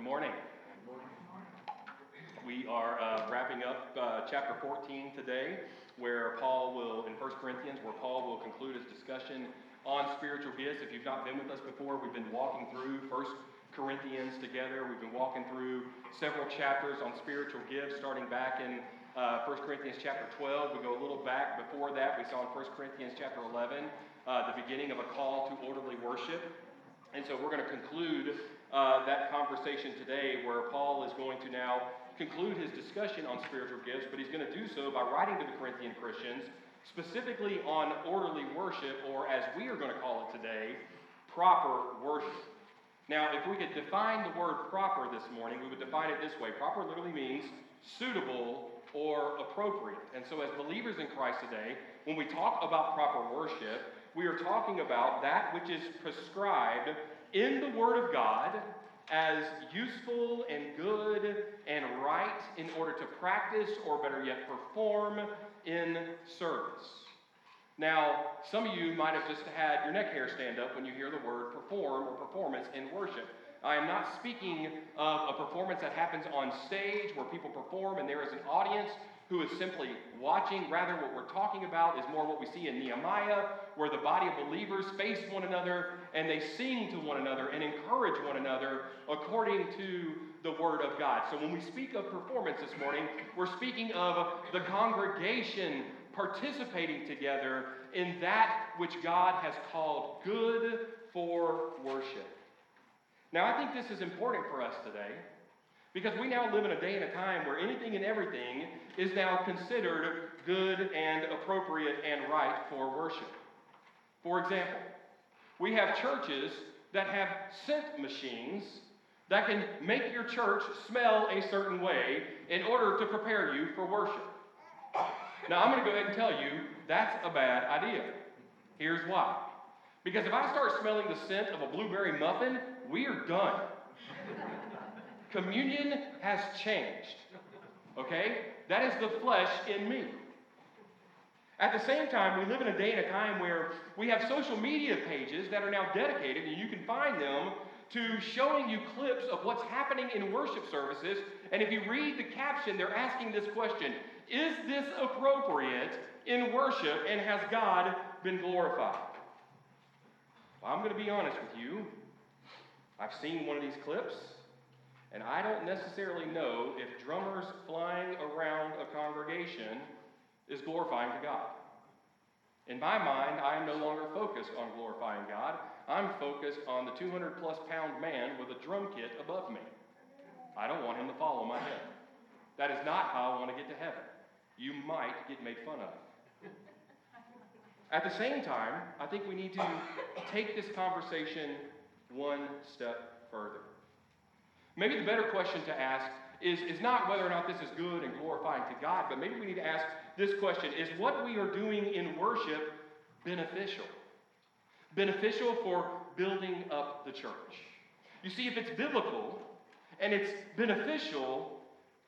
Good morning. We are uh, wrapping up uh, chapter 14 today, where Paul will, in 1 Corinthians, where Paul will conclude his discussion on spiritual gifts. If you've not been with us before, we've been walking through 1 Corinthians together. We've been walking through several chapters on spiritual gifts, starting back in uh, 1 Corinthians chapter 12. We go a little back before that. We saw in 1 Corinthians chapter 11 uh, the beginning of a call to orderly worship. And so we're going to conclude uh, that conversation today where Paul is going to now conclude his discussion on spiritual gifts, but he's going to do so by writing to the Corinthian Christians specifically on orderly worship, or as we are going to call it today, proper worship. Now, if we could define the word proper this morning, we would define it this way proper literally means suitable or appropriate. And so, as believers in Christ today, when we talk about proper worship, we are talking about that which is prescribed in the Word of God as useful and good and right in order to practice, or better yet, perform in service. Now, some of you might have just had your neck hair stand up when you hear the word perform or performance in worship. I am not speaking of a performance that happens on stage where people perform and there is an audience who is simply watching. Rather, what we're talking about is more what we see in Nehemiah, where the body of believers face one another and they sing to one another and encourage one another according to the Word of God. So when we speak of performance this morning, we're speaking of the congregation participating together in that which God has called good for worship. Now, I think this is important for us today because we now live in a day and a time where anything and everything is now considered good and appropriate and right for worship. For example, we have churches that have scent machines that can make your church smell a certain way in order to prepare you for worship. Now, I'm going to go ahead and tell you that's a bad idea. Here's why. Because if I start smelling the scent of a blueberry muffin, we are done. Communion has changed. Okay? That is the flesh in me. At the same time, we live in a day and a time where we have social media pages that are now dedicated, and you can find them to showing you clips of what's happening in worship services. And if you read the caption, they're asking this question Is this appropriate in worship, and has God been glorified? Well, I'm going to be honest with you. I've seen one of these clips, and I don't necessarily know if drummers flying around a congregation is glorifying to God. In my mind, I am no longer focused on glorifying God. I'm focused on the 200 plus pound man with a drum kit above me. I don't want him to follow my head. That is not how I want to get to heaven. You might get made fun of. At the same time, I think we need to take this conversation one step further. Maybe the better question to ask is, is not whether or not this is good and glorifying to God, but maybe we need to ask this question Is what we are doing in worship beneficial? Beneficial for building up the church. You see, if it's biblical and it's beneficial,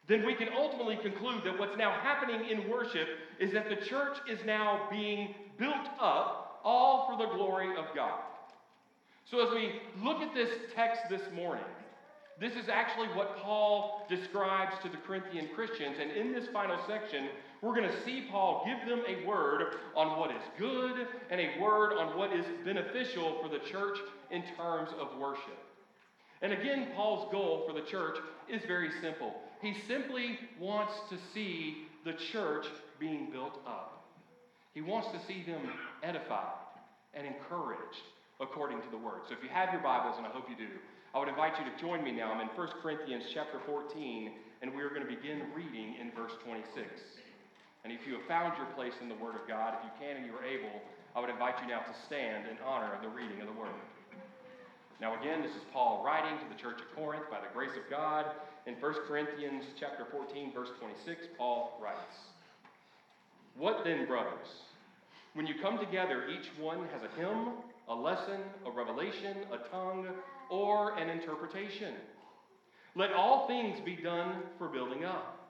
then we can ultimately conclude that what's now happening in worship is that the church is now being built up all for the glory of God. So, as we look at this text this morning, this is actually what Paul describes to the Corinthian Christians. And in this final section, we're going to see Paul give them a word on what is good and a word on what is beneficial for the church in terms of worship. And again, Paul's goal for the church is very simple. He simply wants to see the church being built up. He wants to see them edified and encouraged according to the word. So if you have your Bibles, and I hope you do, I would invite you to join me now. I'm in 1 Corinthians chapter 14, and we are going to begin reading in verse 26. And if you have found your place in the Word of God, if you can and you are able, I would invite you now to stand in honor of the reading of the Word. Now again, this is Paul writing to the church at Corinth by the grace of God. In 1 Corinthians chapter 14, verse 26, Paul writes, What then, brothers? When you come together, each one has a hymn, a lesson, a revelation, a tongue, or an interpretation. Let all things be done for building up.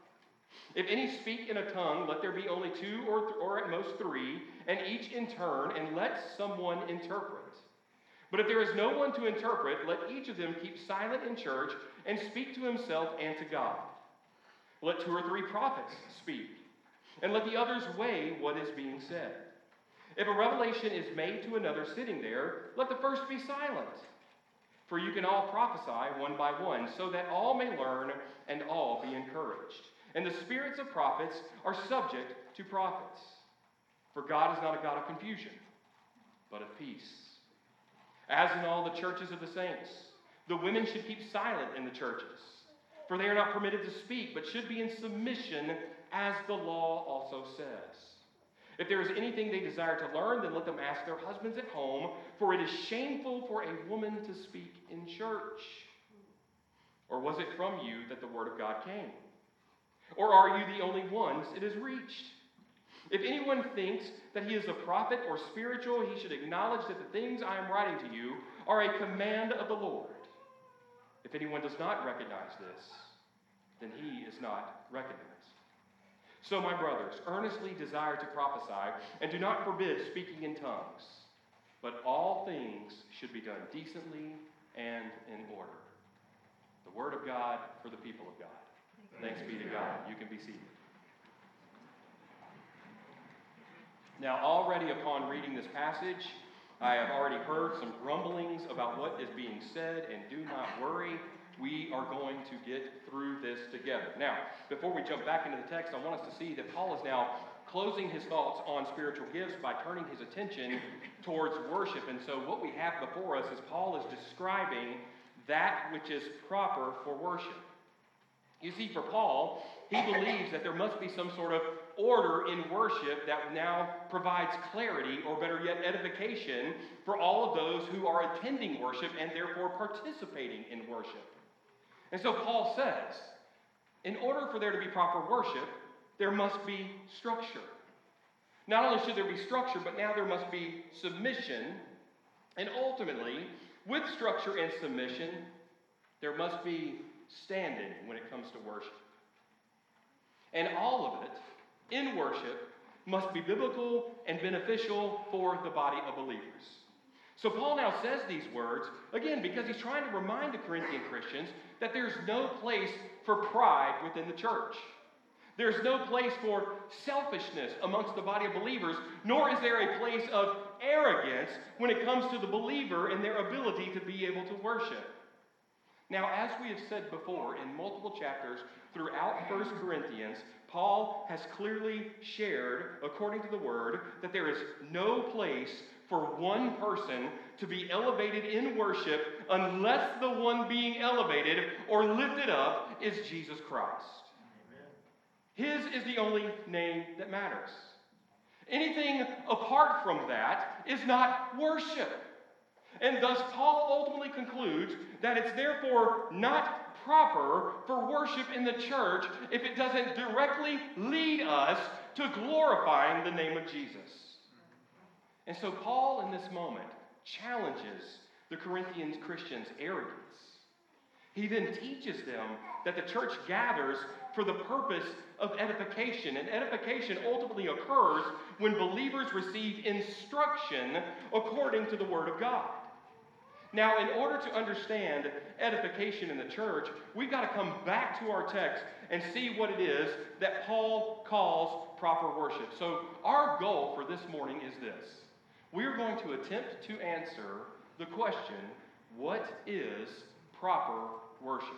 If any speak in a tongue, let there be only two or, th- or at most three, and each in turn, and let someone interpret. But if there is no one to interpret, let each of them keep silent in church and speak to himself and to God. Let two or three prophets speak, and let the others weigh what is being said. If a revelation is made to another sitting there, let the first be silent. For you can all prophesy one by one, so that all may learn and all be encouraged. And the spirits of prophets are subject to prophets. For God is not a God of confusion, but of peace. As in all the churches of the saints, the women should keep silent in the churches, for they are not permitted to speak, but should be in submission, as the law also says. If there is anything they desire to learn, then let them ask their husbands at home, for it is shameful for a woman to speak in church. Or was it from you that the word of God came? Or are you the only ones it has reached? If anyone thinks that he is a prophet or spiritual, he should acknowledge that the things I am writing to you are a command of the Lord. If anyone does not recognize this, then he is not recognized. So, my brothers, earnestly desire to prophesy, and do not forbid speaking in tongues. But all things should be done decently and in order. The Word of God for the people of God. Thanks be to God. You can be seated. Now, already upon reading this passage, I have already heard some grumblings about what is being said, and do not worry. We are going to get through this together. Now, before we jump back into the text, I want us to see that Paul is now closing his thoughts on spiritual gifts by turning his attention towards worship. And so, what we have before us is Paul is describing that which is proper for worship. You see, for Paul, he believes that there must be some sort of order in worship that now provides clarity, or better yet, edification for all of those who are attending worship and therefore participating in worship. And so Paul says, in order for there to be proper worship, there must be structure. Not only should there be structure, but now there must be submission. And ultimately, with structure and submission, there must be standing when it comes to worship. And all of it in worship must be biblical and beneficial for the body of believers. So Paul now says these words, again, because he's trying to remind the Corinthian Christians that there's no place for pride within the church. There's no place for selfishness amongst the body of believers, nor is there a place of arrogance when it comes to the believer and their ability to be able to worship. Now, as we have said before in multiple chapters throughout 1 Corinthians, Paul has clearly shared, according to the word, that there is no place for one person to be elevated in worship unless the one being elevated or lifted up is Jesus Christ. His is the only name that matters. Anything apart from that is not worship. And thus, Paul ultimately concludes that it's therefore not proper for worship in the church if it doesn't directly lead us to glorifying the name of Jesus. And so, Paul, in this moment, challenges the Corinthians Christians' arrogance. He then teaches them that the church gathers for the purpose of edification. And edification ultimately occurs when believers receive instruction according to the Word of God. Now, in order to understand edification in the church, we've got to come back to our text and see what it is that Paul calls proper worship. So, our goal for this morning is this we're going to attempt to answer the question what is proper worship?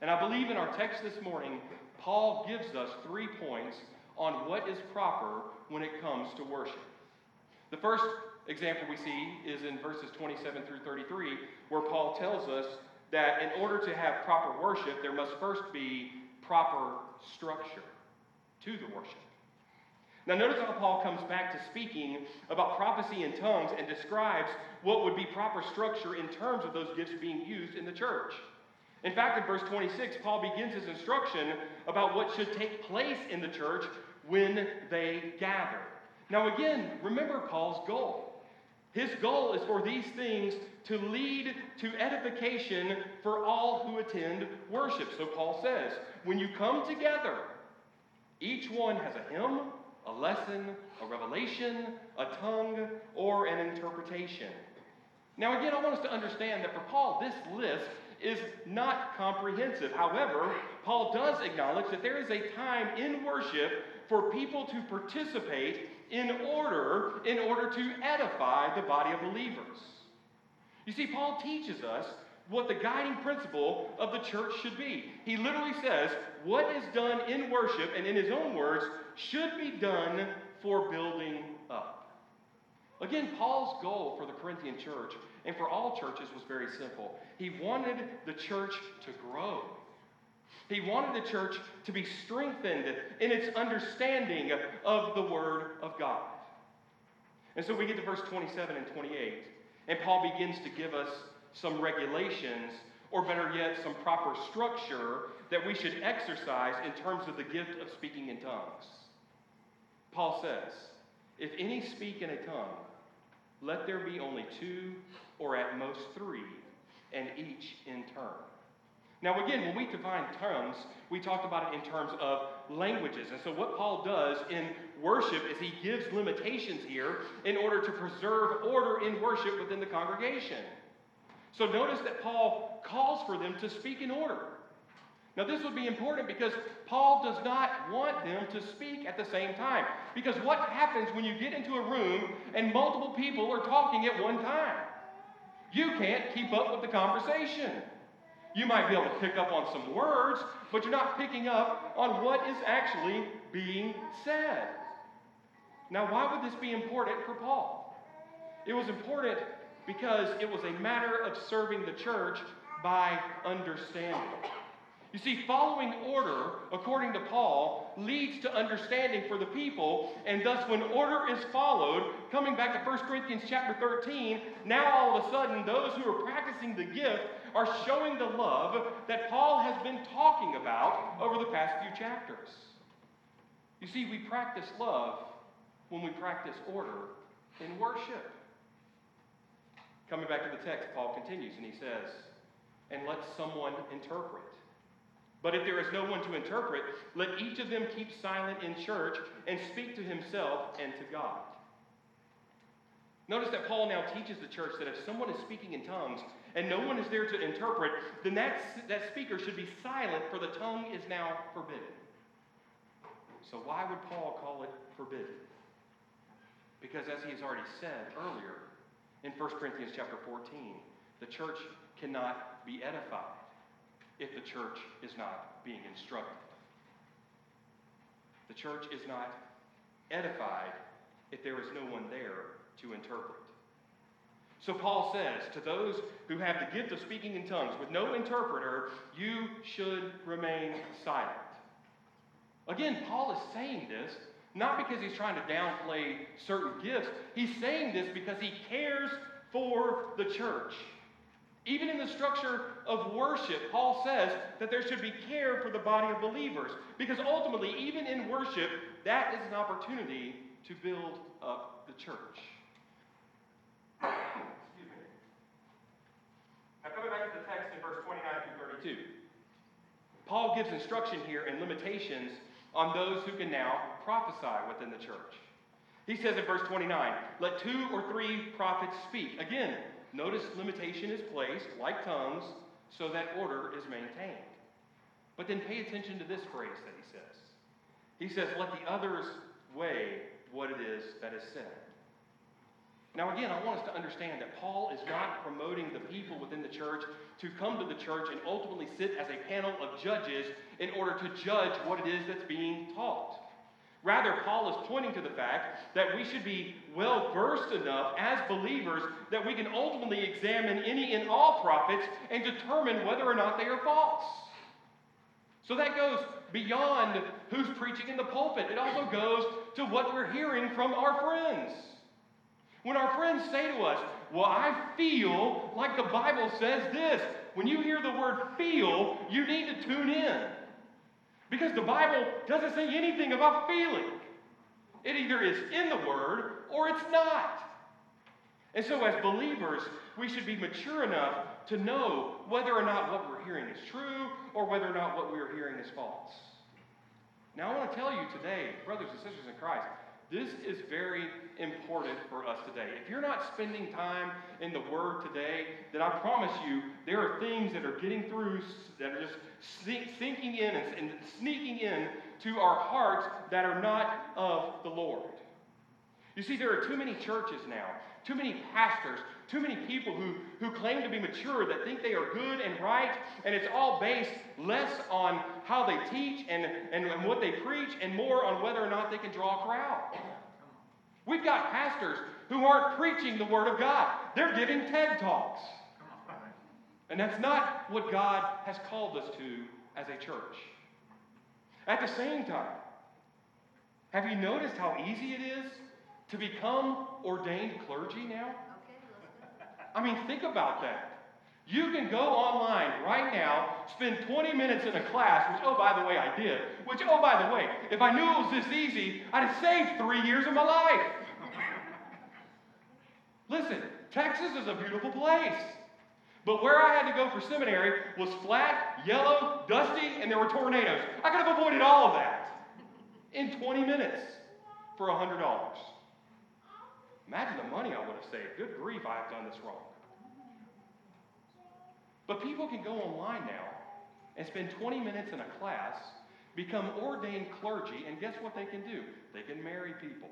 And I believe in our text this morning, Paul gives us three points on what is proper when it comes to worship. The first example we see is in verses 27 through 33, where Paul tells us that in order to have proper worship, there must first be proper structure to the worship. Now, notice how Paul comes back to speaking about prophecy in tongues and describes what would be proper structure in terms of those gifts being used in the church. In fact, in verse 26, Paul begins his instruction about what should take place in the church when they gather. Now, again, remember Paul's goal. His goal is for these things to lead to edification for all who attend worship. So Paul says, when you come together, each one has a hymn a lesson, a revelation, a tongue, or an interpretation. Now, again, I want us to understand that for Paul, this list is not comprehensive. However, Paul does acknowledge that there is a time in worship for people to participate in order in order to edify the body of believers. You see, Paul teaches us what the guiding principle of the church should be. He literally says, what is done in worship, and in his own words, should be done for building up. Again, Paul's goal for the Corinthian church and for all churches was very simple. He wanted the church to grow. He wanted the church to be strengthened in its understanding of the Word of God. And so we get to verse 27 and 28, and Paul begins to give us some regulations, or better yet, some proper structure that we should exercise in terms of the gift of speaking in tongues. Paul says, If any speak in a tongue, let there be only two or at most three, and each in turn. Now, again, when we define terms, we talked about it in terms of languages. And so, what Paul does in worship is he gives limitations here in order to preserve order in worship within the congregation. So, notice that Paul calls for them to speak in order. Now, this would be important because Paul does not want them to speak at the same time. Because what happens when you get into a room and multiple people are talking at one time? You can't keep up with the conversation. You might be able to pick up on some words, but you're not picking up on what is actually being said. Now, why would this be important for Paul? It was important because it was a matter of serving the church by understanding. You see, following order, according to Paul, leads to understanding for the people, and thus, when order is followed, coming back to 1 Corinthians chapter 13, now all of a sudden, those who are practicing the gift are showing the love that Paul has been talking about over the past few chapters. You see, we practice love when we practice order in worship. Coming back to the text, Paul continues and he says, And let someone interpret. But if there is no one to interpret, let each of them keep silent in church and speak to himself and to God. Notice that Paul now teaches the church that if someone is speaking in tongues and no one is there to interpret, then that, that speaker should be silent, for the tongue is now forbidden. So, why would Paul call it forbidden? Because, as he has already said earlier in 1 Corinthians chapter 14, the church cannot be edified if the church is not being instructed. The church is not edified if there is no one there to interpret. So Paul says, to those who have the gift of speaking in tongues with no interpreter, you should remain silent. Again, Paul is saying this not because he's trying to downplay certain gifts. He's saying this because he cares for the church. Even in the structure of worship, Paul says that there should be care for the body of believers. Because ultimately, even in worship, that is an opportunity to build up the church. Excuse me. Now, coming back to the text in verse 29 through 32, Paul gives instruction here and limitations on those who can now prophesy within the church. He says in verse 29, let two or three prophets speak. Again, Notice limitation is placed, like tongues, so that order is maintained. But then pay attention to this phrase that he says. He says, Let the others weigh what it is that is said. Now, again, I want us to understand that Paul is not promoting the people within the church to come to the church and ultimately sit as a panel of judges in order to judge what it is that's being taught. Rather, Paul is pointing to the fact that we should be well versed enough as believers that we can ultimately examine any and all prophets and determine whether or not they are false. So that goes beyond who's preaching in the pulpit, it also goes to what we're hearing from our friends. When our friends say to us, Well, I feel like the Bible says this, when you hear the word feel, you need to tune in. Because the Bible doesn't say anything about feeling. It either is in the Word or it's not. And so, as believers, we should be mature enough to know whether or not what we're hearing is true or whether or not what we are hearing is false. Now, I want to tell you today, brothers and sisters in Christ, This is very important for us today. If you're not spending time in the Word today, then I promise you there are things that are getting through that are just sinking in and sneaking in to our hearts that are not of the Lord. You see, there are too many churches now, too many pastors, too many people who, who claim to be mature that think they are good and right, and it's all based less on how they teach and, and, and what they preach and more on whether or not they can draw a crowd. We've got pastors who aren't preaching the Word of God, they're giving TED Talks. And that's not what God has called us to as a church. At the same time, have you noticed how easy it is to become ordained clergy now? I mean, think about that. You can go online right now, spend 20 minutes in a class, which, oh, by the way, I did. Which, oh, by the way, if I knew it was this easy, I'd have saved three years of my life. Listen, Texas is a beautiful place. But where I had to go for seminary was flat, yellow, dusty, and there were tornadoes. I could have avoided all of that in 20 minutes for $100. Imagine the money I would have saved. Good grief, I have done this wrong. But people can go online now and spend 20 minutes in a class, become ordained clergy, and guess what they can do? They can marry people,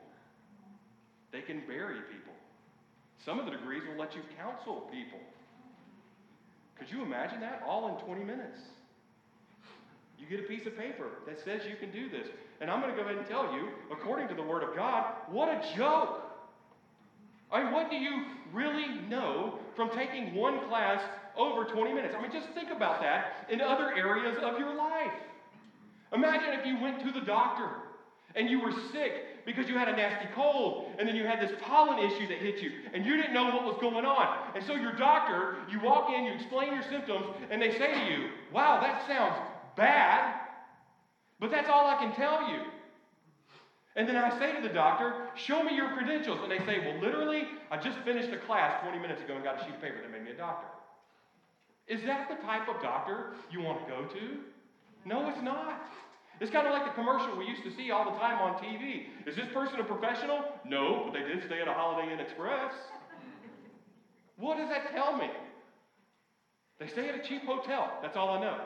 they can bury people. Some of the degrees will let you counsel people. Could you imagine that? All in 20 minutes. You get a piece of paper that says you can do this. And I'm going to go ahead and tell you, according to the Word of God, what a joke. I mean, what do you really know from taking one class over 20 minutes? I mean, just think about that in other areas of your life. Imagine if you went to the doctor and you were sick because you had a nasty cold and then you had this pollen issue that hit you and you didn't know what was going on. And so your doctor, you walk in, you explain your symptoms, and they say to you, Wow, that sounds bad, but that's all I can tell you. And then I say to the doctor, Show me your credentials. And they say, Well, literally, I just finished a class 20 minutes ago and got a sheet of paper that made me a doctor. Is that the type of doctor you want to go to? No, it's not. It's kind of like the commercial we used to see all the time on TV. Is this person a professional? No, but they did stay at a Holiday Inn Express. What does that tell me? They stay at a cheap hotel. That's all I know.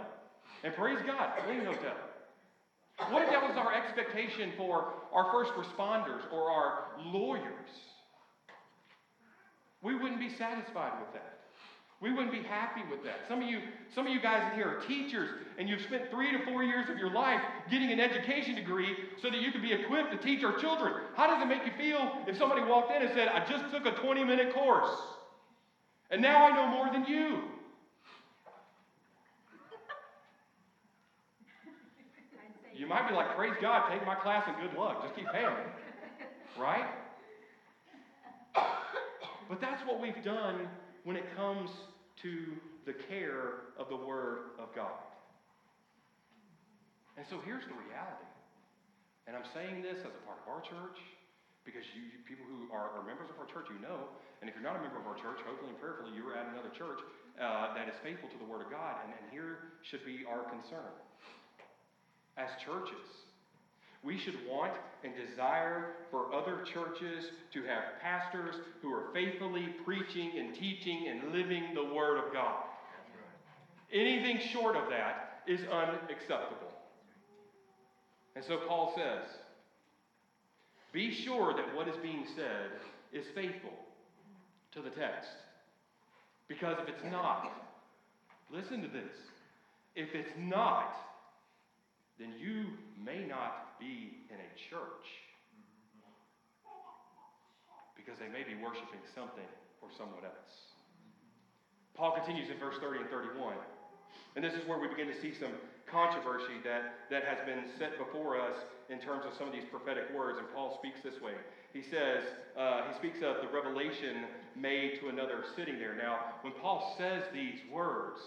And praise God, clean hotel. What if that was our expectation for our first responders or our lawyers? We wouldn't be satisfied with that. We wouldn't be happy with that. Some of you, some of you guys in here are teachers, and you've spent three to four years of your life getting an education degree so that you can be equipped to teach our children. How does it make you feel if somebody walked in and said, I just took a 20 minute course, and now I know more than you? You might be like, praise God, take my class and good luck. Just keep paying me. Right? But that's what we've done when it comes to the care of the Word of God. And so here's the reality. And I'm saying this as a part of our church because you, you people who are, are, members of our church, you know. And if you're not a member of our church, hopefully and prayerfully, you are at another church uh, that is faithful to the Word of God. And, and here should be our concern as churches. We should want and desire for other churches to have pastors who are faithfully preaching and teaching and living the Word of God. Anything short of that is unacceptable. And so Paul says, be sure that what is being said is faithful to the text. Because if it's not, listen to this. If it's not, then you may not be in a church because they may be worshiping something or someone else. Paul continues in verse 30 and 31. And this is where we begin to see some controversy that, that has been set before us in terms of some of these prophetic words. And Paul speaks this way. He says, uh, he speaks of the revelation made to another sitting there. Now, when Paul says these words,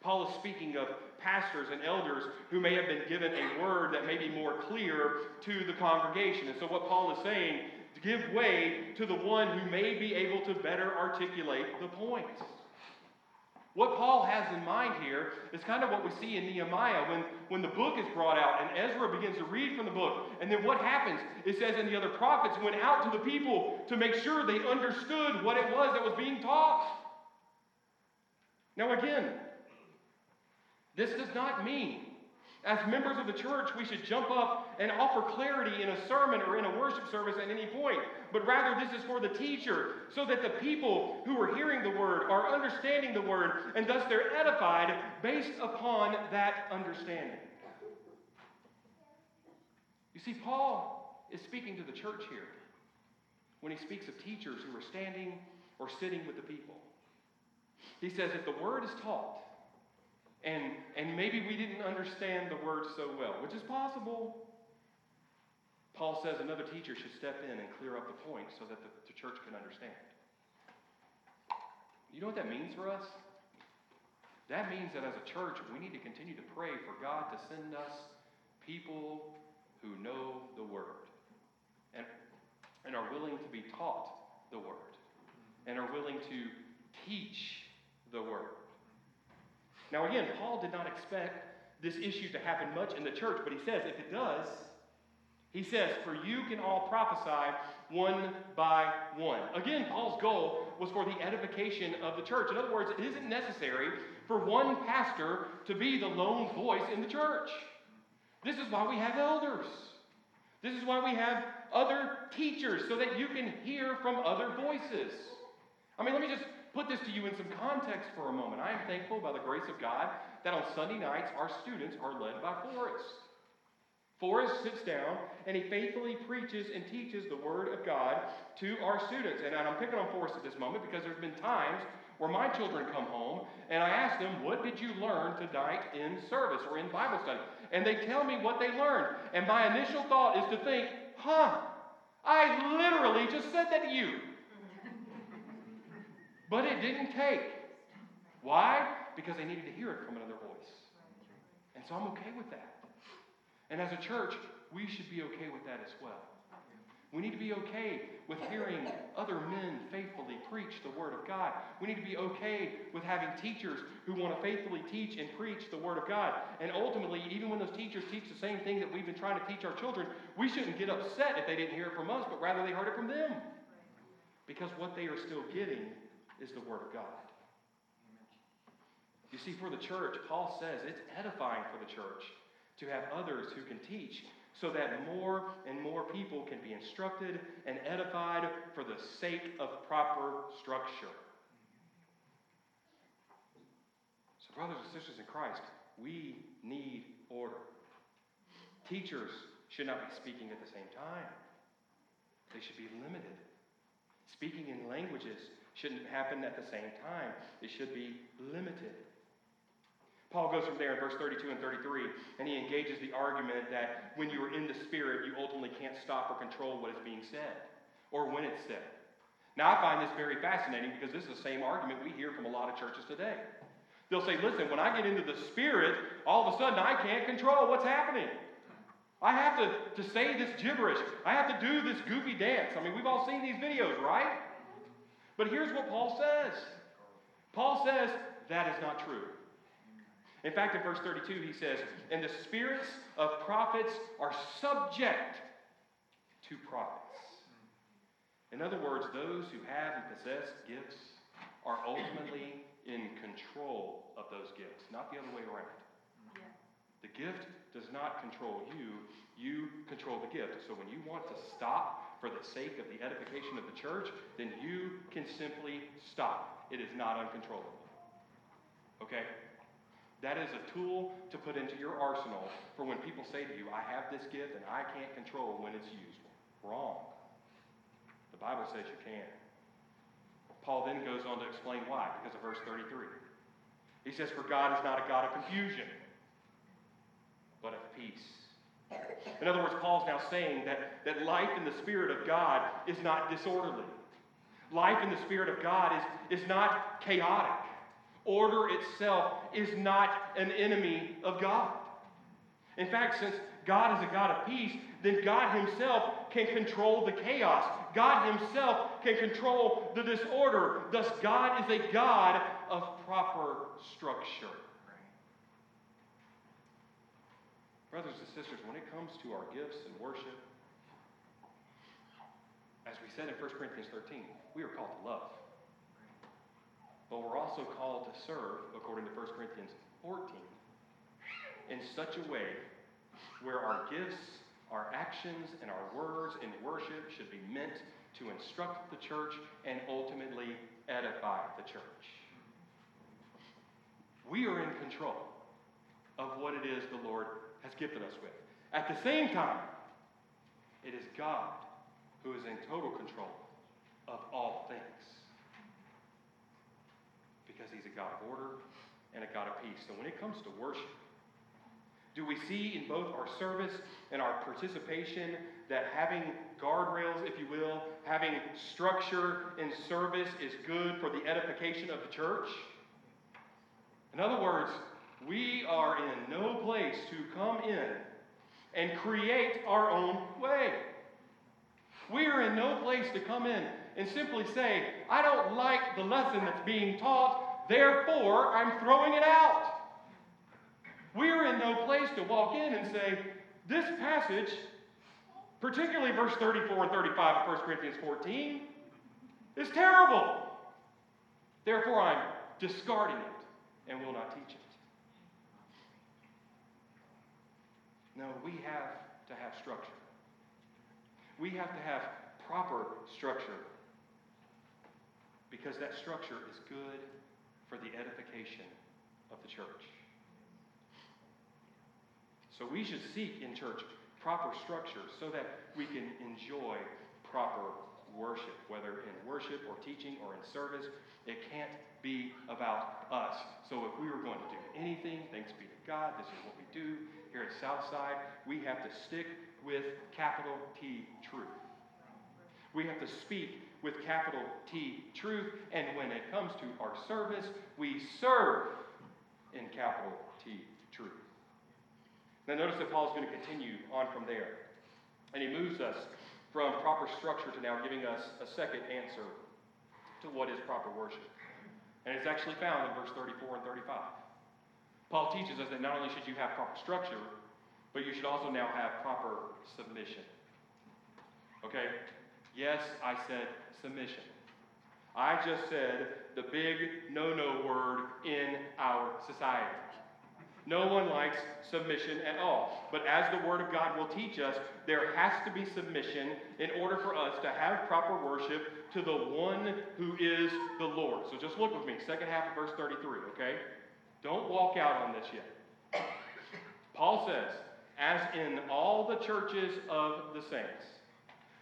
Paul is speaking of pastors and elders who may have been given a word that may be more clear to the congregation. And so, what Paul is saying, give way to the one who may be able to better articulate the point. What Paul has in mind here is kind of what we see in Nehemiah when, when the book is brought out and Ezra begins to read from the book. And then what happens? It says, and the other prophets went out to the people to make sure they understood what it was that was being taught. Now, again, this does not mean as members of the church, we should jump up and offer clarity in a sermon or in a worship service at any point. But rather, this is for the teacher, so that the people who are hearing the word are understanding the word, and thus they're edified based upon that understanding. You see, Paul is speaking to the church here when he speaks of teachers who are standing or sitting with the people. He says, if the word is taught, and, and maybe we didn't understand the word so well, which is possible. Paul says another teacher should step in and clear up the point so that the, the church can understand. You know what that means for us? That means that as a church, we need to continue to pray for God to send us people who know the Word and, and are willing to be taught the Word and are willing to teach the Word. Now, again, Paul did not expect this issue to happen much in the church, but he says if it does, he says, For you can all prophesy one by one. Again, Paul's goal was for the edification of the church. In other words, it isn't necessary for one pastor to be the lone voice in the church. This is why we have elders. This is why we have other teachers, so that you can hear from other voices. I mean, let me just put this to you in some context for a moment. I am thankful by the grace of God that on Sunday nights our students are led by Forrest. Forrest sits down and he faithfully preaches and teaches the Word of God to our students. And I'm picking on Forrest at this moment because there's been times where my children come home and I ask them, What did you learn tonight in service or in Bible study? And they tell me what they learned. And my initial thought is to think, Huh, I literally just said that to you. But it didn't take. Why? Because they needed to hear it from another voice. And so I'm okay with that. And as a church, we should be okay with that as well. We need to be okay with hearing other men faithfully preach the Word of God. We need to be okay with having teachers who want to faithfully teach and preach the Word of God. And ultimately, even when those teachers teach the same thing that we've been trying to teach our children, we shouldn't get upset if they didn't hear it from us, but rather they heard it from them. Because what they are still getting is the Word of God. You see, for the church, Paul says it's edifying for the church to have others who can teach so that more and more people can be instructed and edified for the sake of proper structure. So, brothers and sisters in Christ, we need order. Teachers should not be speaking at the same time, they should be limited. Speaking in languages shouldn't happen at the same time, it should be limited. Paul goes from there in verse 32 and 33, and he engages the argument that when you are in the Spirit, you ultimately can't stop or control what is being said or when it's said. Now, I find this very fascinating because this is the same argument we hear from a lot of churches today. They'll say, listen, when I get into the Spirit, all of a sudden I can't control what's happening. I have to, to say this gibberish. I have to do this goofy dance. I mean, we've all seen these videos, right? But here's what Paul says Paul says that is not true. In fact, in verse 32, he says, And the spirits of prophets are subject to prophets. In other words, those who have and possess gifts are ultimately in control of those gifts, not the other way around. Yeah. The gift does not control you, you control the gift. So when you want to stop for the sake of the edification of the church, then you can simply stop. It is not uncontrollable. Okay? That is a tool to put into your arsenal for when people say to you, I have this gift and I can't control when it's used. Wrong. The Bible says you can. Paul then goes on to explain why, because of verse 33. He says, For God is not a God of confusion, but of peace in other words, Paul's now saying that, that life in the Spirit of God is not disorderly. Life in the Spirit of God is, is not chaotic. Order itself is not an enemy of God. In fact, since God is a God of peace, then God Himself can control the chaos. God Himself can control the disorder. Thus, God is a God of proper structure. Brothers and sisters, when it comes to our gifts and worship, as we said in 1 Corinthians 13, we are called to love. But we're also called to serve, according to 1 Corinthians 14, in such a way where our gifts, our actions, and our words in worship should be meant to instruct the church and ultimately edify the church. We are in control of what it is the Lord has gifted us with. At the same time, it is God who is in total control of all things. Because he's a God of order and a God of peace. So when it comes to worship, do we see in both our service and our participation that having guardrails, if you will, having structure in service is good for the edification of the church? In other words, we are in no place to come in and create our own way. We are in no place to come in and simply say, I don't like the lesson that's being taught, therefore I'm throwing it out. We are in no place to walk in and say, this passage, particularly verse 34 and 35 of 1 Corinthians 14, is terrible. Therefore I'm discarding it and will not teach it. No, we have to have structure. We have to have proper structure because that structure is good for the edification of the church. So we should seek in church proper structure so that we can enjoy proper worship, whether in worship or teaching or in service. It can't be about us. So if we were going to do anything, thanks be to God, this is what we do here at Southside. We have to stick with capital T truth. We have to speak with capital T truth, and when it comes to our service, we serve in capital T truth. Now, notice that Paul's going to continue on from there. And he moves us from proper structure to now giving us a second answer to what is proper worship. And it's actually found in verse 34 and 35. Paul teaches us that not only should you have proper structure, but you should also now have proper submission. Okay? Yes, I said submission. I just said the big no no word in our society. No one likes submission at all. But as the Word of God will teach us, there has to be submission in order for us to have proper worship to the one who is the Lord. So just look with me, second half of verse 33, okay? Don't walk out on this yet. Paul says, as in all the churches of the saints.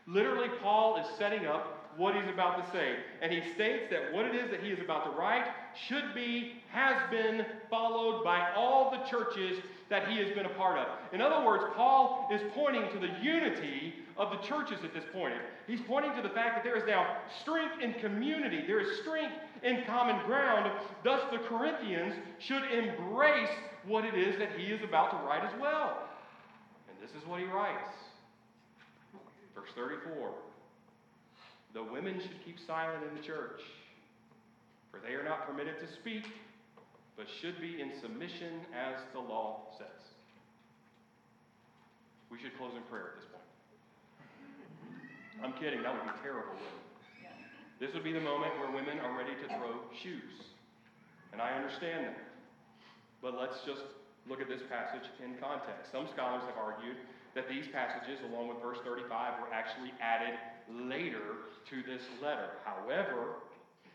Literally, Paul is setting up what he's about to say. And he states that what it is that he is about to write should be, has been followed by all the churches that he has been a part of. In other words, Paul is pointing to the unity of the churches at this point. He's pointing to the fact that there is now strength in community, there is strength in common ground. Thus, the Corinthians should embrace what it is that he is about to write as well. And this is what he writes. Verse 34 The women should keep silent in the church, for they are not permitted to speak, but should be in submission as the law says. We should close in prayer at this point. I'm kidding, that would be terrible. This would be the moment where women are ready to throw shoes. And I understand that. But let's just look at this passage in context. Some scholars have argued that these passages, along with verse 35, were actually added later to this letter. However,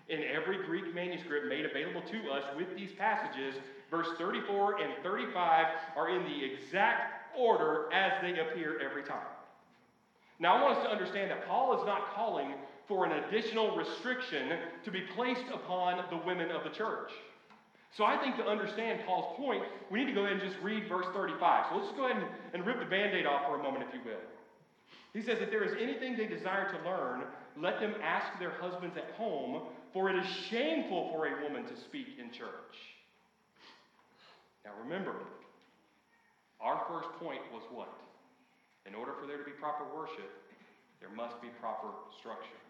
in every Greek manuscript made available to us with these passages, verse 34 and 35 are in the exact order as they appear every time. Now, I want us to understand that Paul is not calling for an additional restriction to be placed upon the women of the church. So I think to understand Paul's point, we need to go ahead and just read verse 35. So let's just go ahead and, and rip the band aid off for a moment, if you will. He says, If there is anything they desire to learn, let them ask their husbands at home, for it is shameful for a woman to speak in church. Now remember, our first point was what? In order for there to be proper worship, there must be proper structure.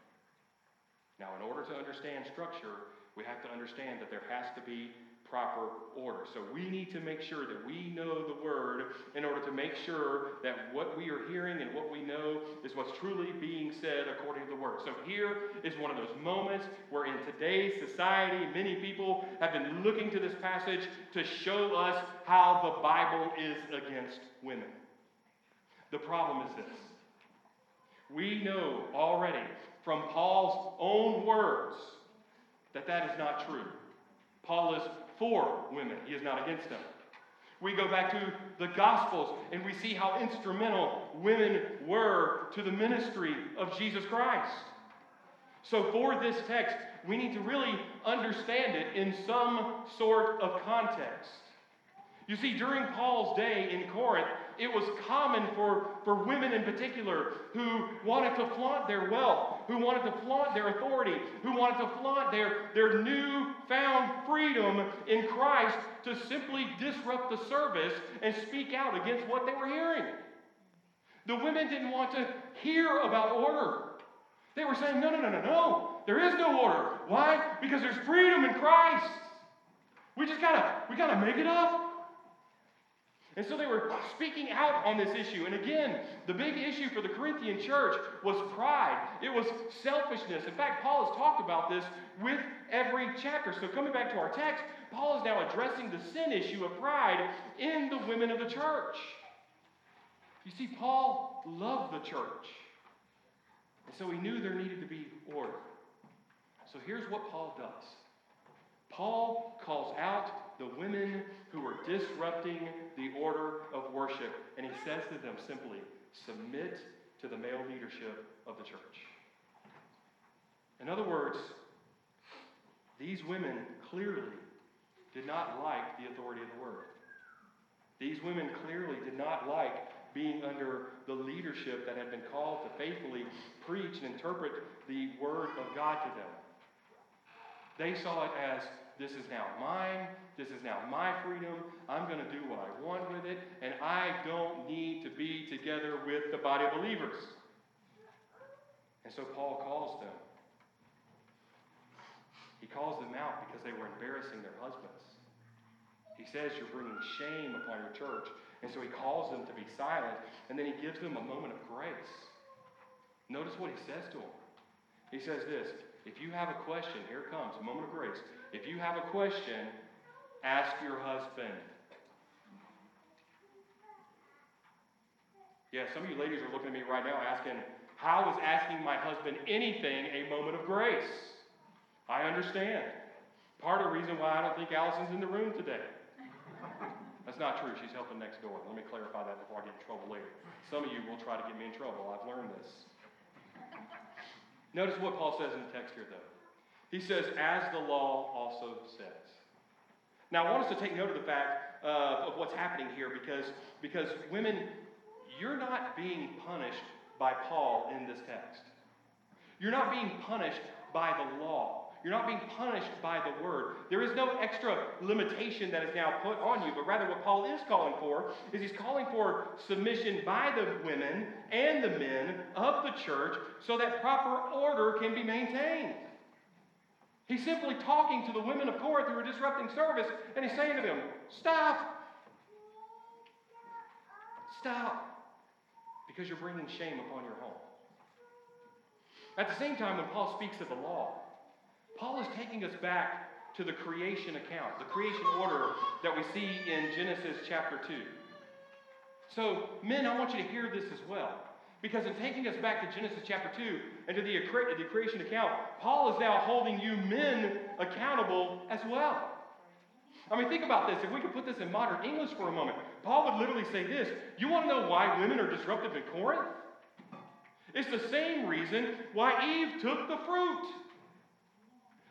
Now, in order to understand structure, we have to understand that there has to be proper order. So we need to make sure that we know the word in order to make sure that what we are hearing and what we know is what's truly being said according to the word. So here is one of those moments where in today's society, many people have been looking to this passage to show us how the Bible is against women. The problem is this. We know already from Paul's own words that that is not true. Paul is for women, he is not against them. We go back to the Gospels and we see how instrumental women were to the ministry of Jesus Christ. So, for this text, we need to really understand it in some sort of context. You see, during Paul's day in Corinth, it was common for, for women in particular who wanted to flaunt their wealth, who wanted to flaunt their authority, who wanted to flaunt their, their newfound freedom in Christ to simply disrupt the service and speak out against what they were hearing. The women didn't want to hear about order. They were saying, no, no, no, no, no. There is no order. Why? Because there's freedom in Christ. We just gotta, we gotta make it up. And so they were speaking out on this issue. And again, the big issue for the Corinthian church was pride. It was selfishness. In fact, Paul has talked about this with every chapter. So coming back to our text, Paul is now addressing the sin issue of pride in the women of the church. You see, Paul loved the church. And so he knew there needed to be order. So here's what Paul does Paul calls out the women who were disrupting the order of worship. And he says to them simply, submit to the male leadership of the church. In other words, these women clearly did not like the authority of the word. These women clearly did not like being under the leadership that had been called to faithfully preach and interpret the word of God to them. They saw it as this is now mine. This is now my freedom. I'm going to do what I want with it, and I don't need to be together with the body of believers. And so Paul calls them. He calls them out because they were embarrassing their husbands. He says, You're bringing shame upon your church. And so he calls them to be silent, and then he gives them a moment of grace. Notice what he says to them. He says this If you have a question, here comes, a moment of grace. If you have a question, ask your husband. Yeah, some of you ladies are looking at me right now asking, how is asking my husband anything a moment of grace? I understand. Part of the reason why I don't think Allison's in the room today. That's not true. She's helping next door. Let me clarify that before I get in trouble later. Some of you will try to get me in trouble. I've learned this. Notice what Paul says in the text here, though. He says, as the law also says. Now, I want us to take note of the fact uh, of what's happening here because, because women, you're not being punished by Paul in this text. You're not being punished by the law. You're not being punished by the word. There is no extra limitation that is now put on you, but rather what Paul is calling for is he's calling for submission by the women and the men of the church so that proper order can be maintained. He's simply talking to the women of Corinth who are disrupting service, and he's saying to them, Stop! Stop! Because you're bringing shame upon your home. At the same time, when Paul speaks of the law, Paul is taking us back to the creation account, the creation order that we see in Genesis chapter 2. So, men, I want you to hear this as well. Because in taking us back to Genesis chapter 2 and to the, the creation account, Paul is now holding you men accountable as well. I mean, think about this. If we could put this in modern English for a moment, Paul would literally say this You want to know why women are disruptive in Corinth? It's the same reason why Eve took the fruit.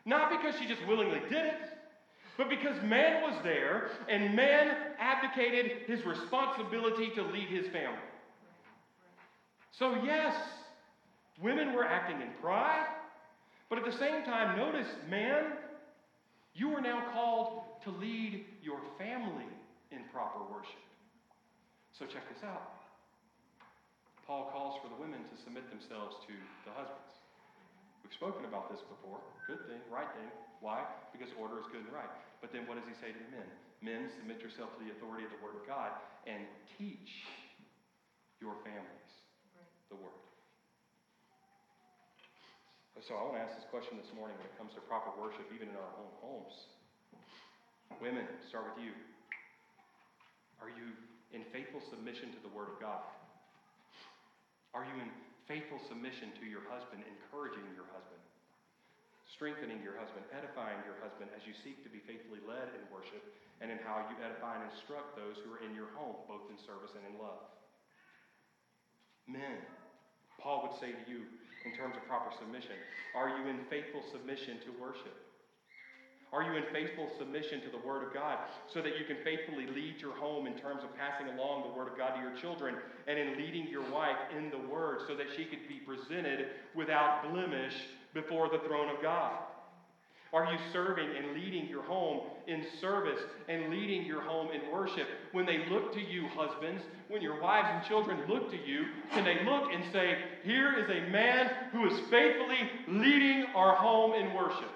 Not because she just willingly did it, but because man was there and man abdicated his responsibility to lead his family. So, yes, women were acting in pride, but at the same time, notice, man, you are now called to lead your family in proper worship. So, check this out. Paul calls for the women to submit themselves to the husbands. We've spoken about this before. Good thing, right thing. Why? Because order is good and right. But then what does he say to the men? Men, submit yourself to the authority of the Word of God and teach your families the Word. So I want to ask this question this morning when it comes to proper worship, even in our own homes. Women, start with you. Are you in faithful submission to the Word of God? Are you in faithful submission to your husband, encouraging your husband, strengthening your husband, edifying your husband as you seek to be faithfully led in worship and in how you edify and instruct those who are in your home, both in service and in love? Men, Paul would say to you, in terms of proper submission? Are you in faithful submission to worship? Are you in faithful submission to the Word of God so that you can faithfully lead your home in terms of passing along the Word of God to your children and in leading your wife in the Word so that she could be presented without blemish before the throne of God? Are you serving and leading your home in service and leading your home in worship? When they look to you, husbands, when your wives and children look to you, can they look and say, Here is a man who is faithfully leading our home in worship?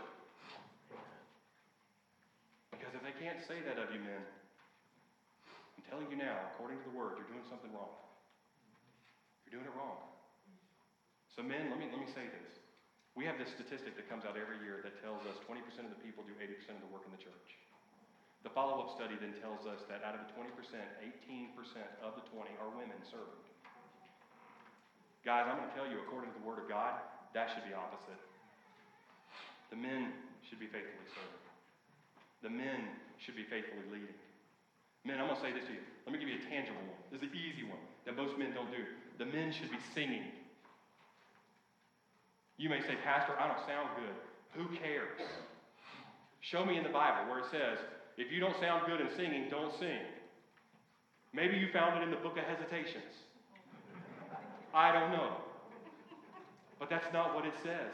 Because if they can't say that of you, men, I'm telling you now, according to the word, you're doing something wrong. You're doing it wrong. So, men, let me, let me say this. We have this statistic that comes out every year that tells us 20% of the people do 80% of the work in the church. The follow up study then tells us that out of the 20%, 18% of the 20 are women serving. Guys, I'm going to tell you, according to the Word of God, that should be opposite. The men should be faithfully serving, the men should be faithfully leading. Men, I'm going to say this to you. Let me give you a tangible one. This is the easy one that most men don't do. The men should be singing. You may say, Pastor, I don't sound good. Who cares? Show me in the Bible where it says, if you don't sound good in singing, don't sing. Maybe you found it in the book of Hesitations. I don't know. But that's not what it says.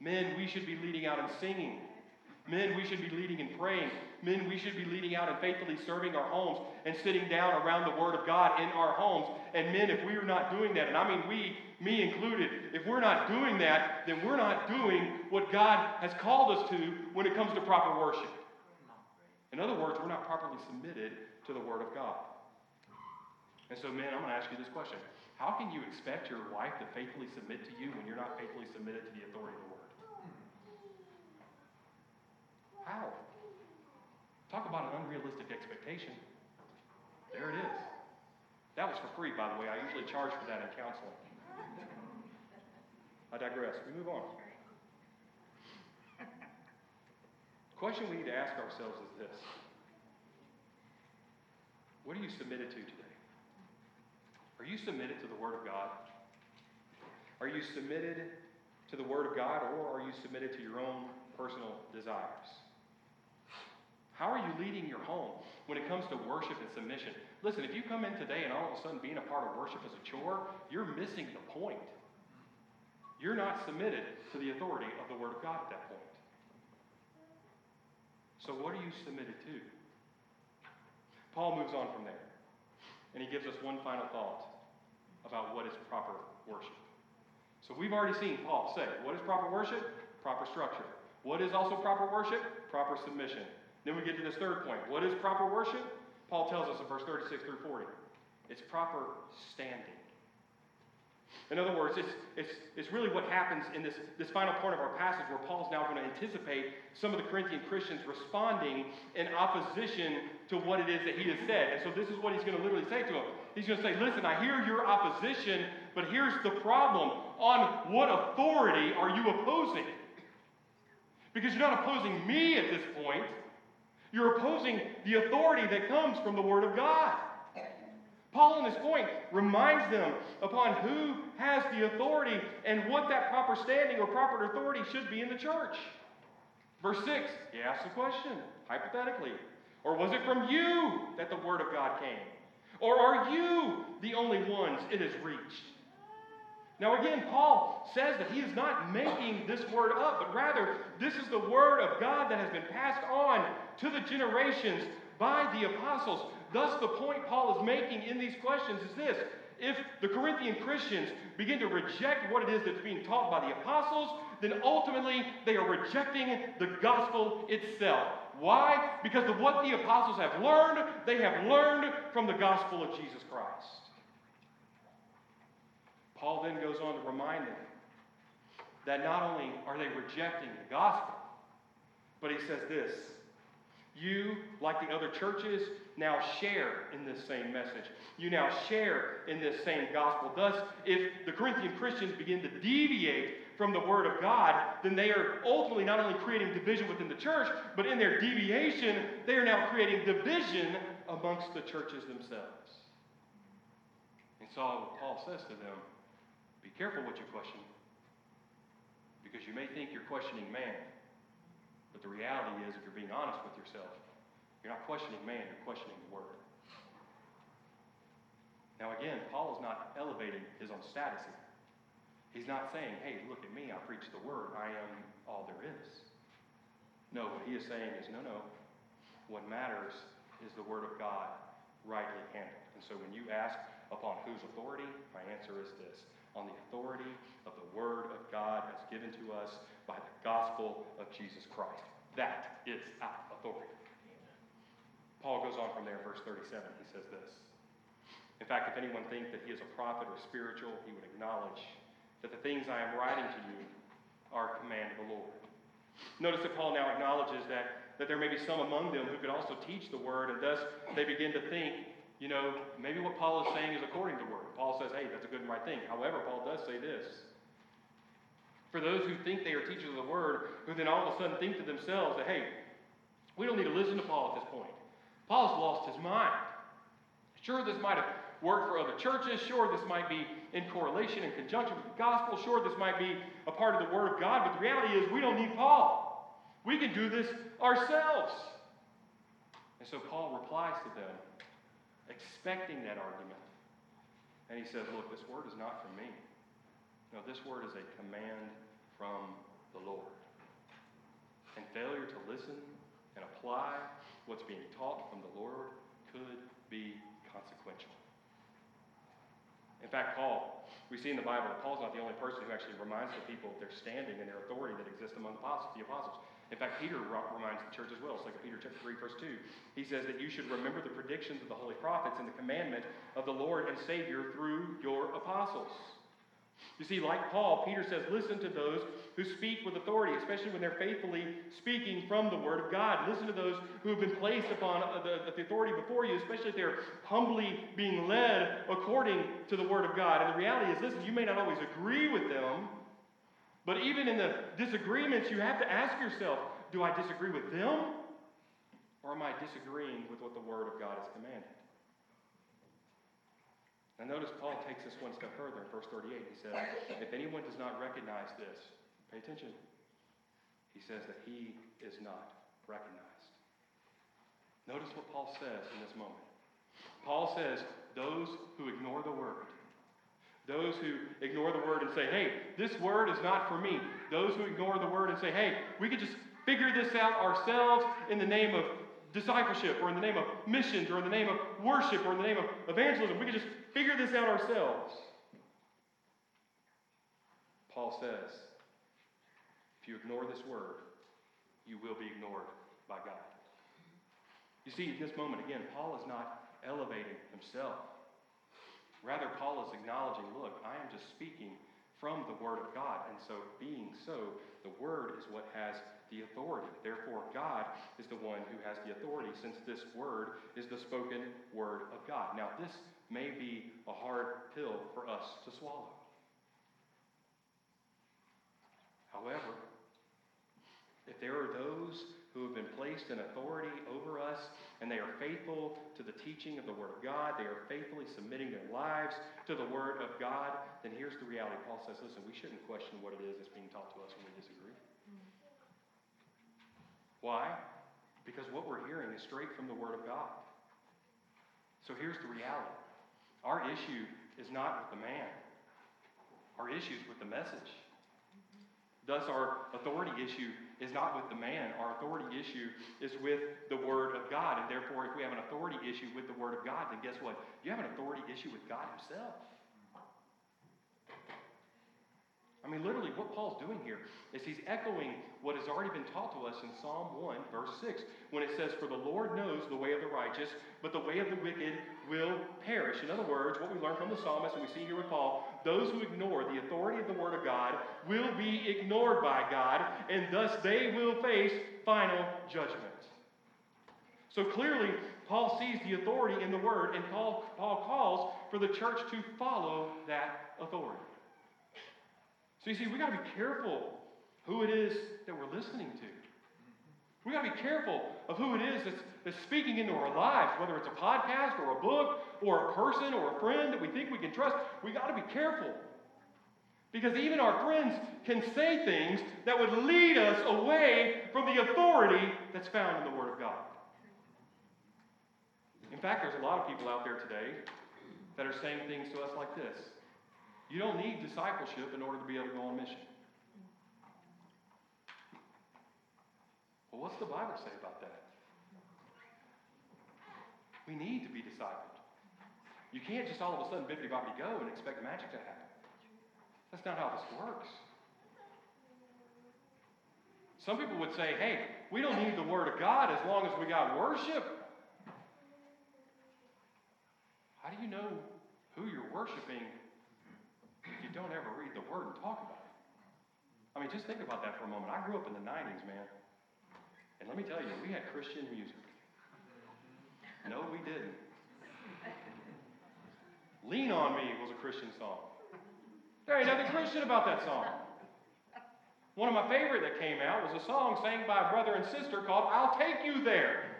Men, we should be leading out in singing. Men, we should be leading and praying. Men, we should be leading out and faithfully serving our homes and sitting down around the Word of God in our homes. And men, if we are not doing that, and I mean we, me included, if we're not doing that, then we're not doing what God has called us to when it comes to proper worship. In other words, we're not properly submitted to the Word of God. And so, men, I'm going to ask you this question How can you expect your wife to faithfully submit to you when you're not faithfully submitted to the authority of the Word? How? Talk about an unrealistic expectation. There it is. That was for free, by the way. I usually charge for that in counseling. I digress. We move on. The question we need to ask ourselves is this What are you submitted to today? Are you submitted to the Word of God? Are you submitted to the Word of God, or are you submitted to your own personal desires? How are you leading your home when it comes to worship and submission? Listen, if you come in today and all of a sudden being a part of worship is a chore, you're missing the point. You're not submitted to the authority of the Word of God at that point. So, what are you submitted to? Paul moves on from there, and he gives us one final thought about what is proper worship. So, we've already seen Paul say, What is proper worship? Proper structure. What is also proper worship? Proper submission. Then we get to this third point. What is proper worship? Paul tells us in verse 36 through 40. It's proper standing. In other words, it's, it's, it's really what happens in this, this final part of our passage where Paul's now going to anticipate some of the Corinthian Christians responding in opposition to what it is that he has said. And so this is what he's going to literally say to them. He's going to say, Listen, I hear your opposition, but here's the problem. On what authority are you opposing? Because you're not opposing me at this point. You're opposing the authority that comes from the Word of God. Paul, in this point, reminds them upon who has the authority and what that proper standing or proper authority should be in the church. Verse 6, he asks a question, hypothetically, or was it from you that the Word of God came? Or are you the only ones it has reached? Now, again, Paul says that he is not making this word up, but rather, this is the word of God that has been passed on to the generations by the apostles. Thus, the point Paul is making in these questions is this if the Corinthian Christians begin to reject what it is that's being taught by the apostles, then ultimately they are rejecting the gospel itself. Why? Because of what the apostles have learned, they have learned from the gospel of Jesus Christ. Paul then goes on to remind them that not only are they rejecting the gospel, but he says this You, like the other churches, now share in this same message. You now share in this same gospel. Thus, if the Corinthian Christians begin to deviate from the Word of God, then they are ultimately not only creating division within the church, but in their deviation, they are now creating division amongst the churches themselves. And so Paul says to them, Be careful what you question, because you may think you're questioning man, but the reality is, if you're being honest with yourself, you're not questioning man, you're questioning the Word. Now, again, Paul is not elevating his own status here. He's not saying, hey, look at me, I preach the Word, I am all there is. No, what he is saying is, no, no. What matters is the Word of God rightly handled. And so when you ask upon whose authority, my answer is this on the authority of the Word of God as given to us by the gospel of Jesus Christ. That is our authority. Paul goes on from there, verse 37. He says this In fact, if anyone thinks that he is a prophet or spiritual, he would acknowledge that the things I am writing to you are a command of the Lord. Notice that Paul now acknowledges that, that there may be some among them who could also teach the word, and thus they begin to think, you know, maybe what Paul is saying is according to word. Paul says, hey, that's a good and right thing. However, Paul does say this. For those who think they are teachers of the word, who then all of a sudden think to themselves that, hey, we don't need to listen to Paul at this point. Paul's lost his mind. Sure, this might have worked for other churches. Sure, this might be in correlation, in conjunction with the gospel. Sure, this might be a part of the Word of God. But the reality is, we don't need Paul. We can do this ourselves. And so Paul replies to them, expecting that argument. And he says, Look, this word is not from me. No, this word is a command from the Lord. And failure to listen and apply what's being taught from the Lord could be consequential. In fact, Paul, we see in the Bible, Paul's not the only person who actually reminds the people of their standing and their authority that exists among the apostles. In fact, Peter reminds the church as well. It's like Peter chapter 3, verse 2. He says that you should remember the predictions of the holy prophets and the commandment of the Lord and Savior through your apostles. You see, like Paul, Peter says, listen to those who speak with authority, especially when they're faithfully speaking from the Word of God. Listen to those who have been placed upon uh, the, the authority before you, especially if they're humbly being led according to the Word of God. And the reality is, listen, you may not always agree with them, but even in the disagreements, you have to ask yourself do I disagree with them, or am I disagreeing with what the Word of God has commanded? Now, notice Paul takes this one step further in verse 38. He says, If anyone does not recognize this, pay attention. He says that he is not recognized. Notice what Paul says in this moment. Paul says, Those who ignore the word, those who ignore the word and say, Hey, this word is not for me. Those who ignore the word and say, Hey, we could just figure this out ourselves in the name of discipleship or in the name of missions or in the name of worship or in the name of evangelism. We could just figure this out ourselves. Paul says, if you ignore this word, you will be ignored by God. You see, in this moment, again, Paul is not elevating himself. Rather, Paul is acknowledging, look, I am just speaking from the Word of God. And so, being so, the Word is what has the authority. Therefore, God is the one who has the authority, since this word is the spoken word of God. Now, this may be a hard pill for us to swallow. However, if there are those who have been placed in authority over us and they are faithful to the teaching of the Word of God, they are faithfully submitting their lives to the Word of God, then here's the reality. Paul says, listen, we shouldn't question what it is that's being taught to us when we disagree. Why? Because what we're hearing is straight from the Word of God. So here's the reality our issue is not with the man, our issue is with the message. Thus, our authority issue is not with the man. Our authority issue is with the Word of God. And therefore, if we have an authority issue with the Word of God, then guess what? You have an authority issue with God Himself. I mean, literally, what Paul's doing here is he's echoing what has already been taught to us in Psalm 1, verse 6, when it says, For the Lord knows the way of the righteous, but the way of the wicked will perish. In other words, what we learn from the psalmist, and we see here with Paul, those who ignore the authority of the Word of God will be ignored by God, and thus they will face final judgment. So clearly, Paul sees the authority in the Word, and Paul, Paul calls for the church to follow that authority. So you see, we got to be careful who it is that we're listening to. We got to be careful of who it is that's, that's speaking into our lives, whether it's a podcast or a book or a person or a friend that we think we can trust. We got to be careful. Because even our friends can say things that would lead us away from the authority that's found in the Word of God. In fact, there's a lot of people out there today that are saying things to us like this you don't need discipleship in order to be able to go on mission. Well, what's the Bible say about that? We need to be discipled. You can't just all of a sudden bippity boppity go and expect magic to happen. That's not how this works. Some people would say, hey, we don't need the Word of God as long as we got worship. How do you know who you're worshiping don't ever read the Word and talk about it. I mean, just think about that for a moment. I grew up in the 90s, man. And let me tell you, we had Christian music. No, we didn't. Lean on Me was a Christian song. There ain't nothing Christian about that song. One of my favorite that came out was a song sang by a brother and sister called I'll Take You There.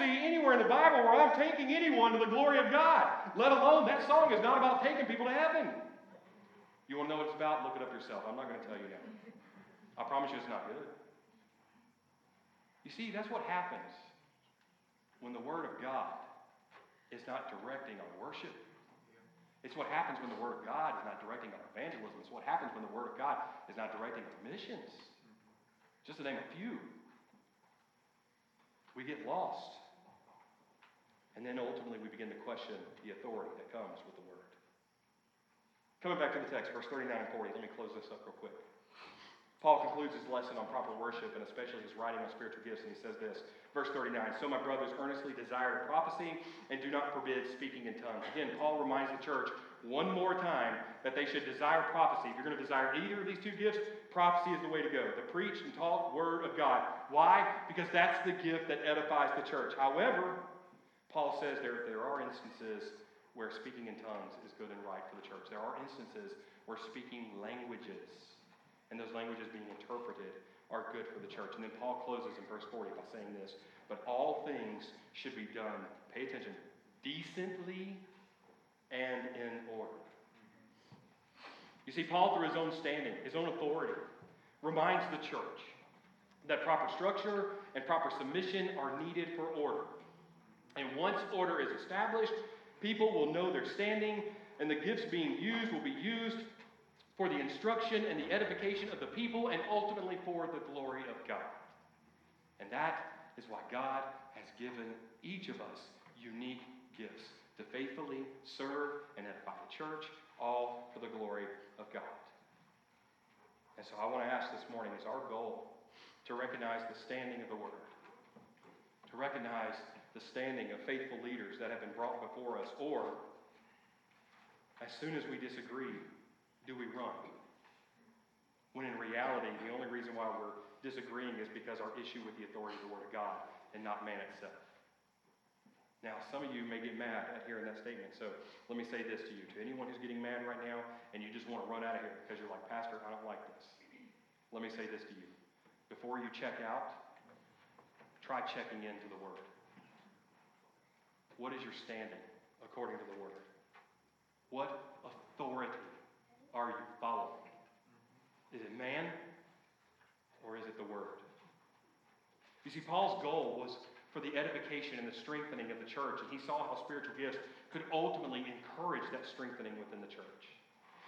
See anywhere in the Bible where I'm taking anyone to the glory of God, let alone that song is not about taking people to heaven. You want to know what it's about? Look it up yourself. I'm not going to tell you now. I promise you it's not good. You see, that's what happens when the Word of God is not directing our worship. It's what happens when the Word of God is not directing our evangelism. It's what happens when the Word of God is not directing our missions. Just to name a few. We get lost. And then ultimately we begin to question the authority that comes with the word. Coming back to the text, verse 39 and 40, let me close this up real quick. Paul concludes his lesson on proper worship and especially his writing on spiritual gifts, and he says this, verse 39 So, my brothers, earnestly desire prophecy and do not forbid speaking in tongues. Again, Paul reminds the church one more time that they should desire prophecy. If you're going to desire either of these two gifts, prophecy is the way to go. The preach and taught word of God. Why? Because that's the gift that edifies the church. However, Paul says there, there are instances where speaking in tongues is good and right for the church. There are instances where speaking languages and those languages being interpreted are good for the church. And then Paul closes in verse 40 by saying this But all things should be done, pay attention, decently and in order. You see, Paul, through his own standing, his own authority, reminds the church that proper structure and proper submission are needed for order. And once order is established, people will know their standing, and the gifts being used will be used for the instruction and the edification of the people, and ultimately for the glory of God. And that is why God has given each of us unique gifts to faithfully serve and edify the church, all for the glory of God. And so I want to ask this morning is our goal to recognize the standing of the Word, to recognize the standing of faithful leaders that have been brought before us, or as soon as we disagree, do we run? When in reality, the only reason why we're disagreeing is because our issue with the authority of the Word of God and not man itself. Now, some of you may get mad at hearing that statement, so let me say this to you. To anyone who's getting mad right now and you just want to run out of here because you're like, Pastor, I don't like this, let me say this to you. Before you check out, try checking into the Word. What is your standing according to the Word? What authority are you following? Is it man or is it the Word? You see, Paul's goal was for the edification and the strengthening of the church, and he saw how spiritual gifts could ultimately encourage that strengthening within the church.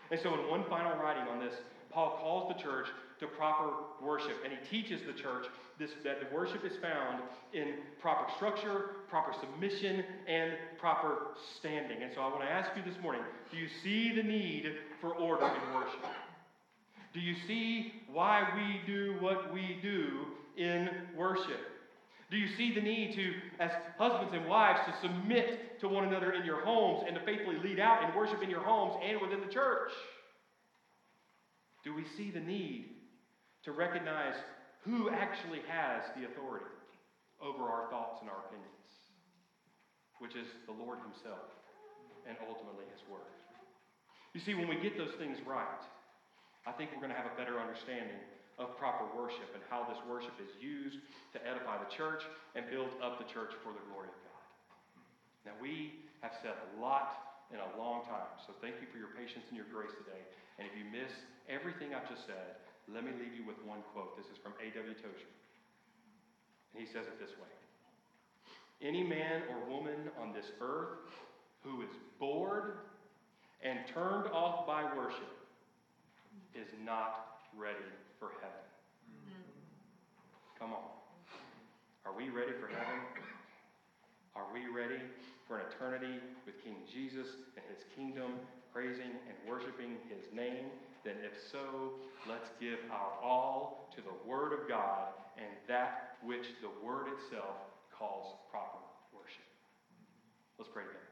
And so, in one final writing on this, Paul calls the church to proper worship, and he teaches the church this, that the worship is found in proper structure, proper submission, and proper standing. And so, I want to ask you this morning do you see the need for order in worship? Do you see why we do what we do in worship? Do you see the need to, as husbands and wives, to submit to one another in your homes and to faithfully lead out and worship in your homes and within the church? Do we see the need to recognize who actually has the authority over our thoughts and our opinions, which is the Lord Himself and ultimately His Word? You see, when we get those things right, I think we're going to have a better understanding of proper worship and how this worship is used to edify the church and build up the church for the glory of God. Now, we have said a lot in a long time, so thank you for your patience and your grace today. And if you miss everything I've just said, let me leave you with one quote. This is from A.W. Tozer. And he says it this way Any man or woman on this earth who is bored and turned off by worship is not ready for heaven. Come on. Are we ready for heaven? Are we ready for an eternity with King Jesus and his kingdom, praising and worshiping his name? Then, if so, let's give our all to the Word of God and that which the Word itself calls proper worship. Let's pray together.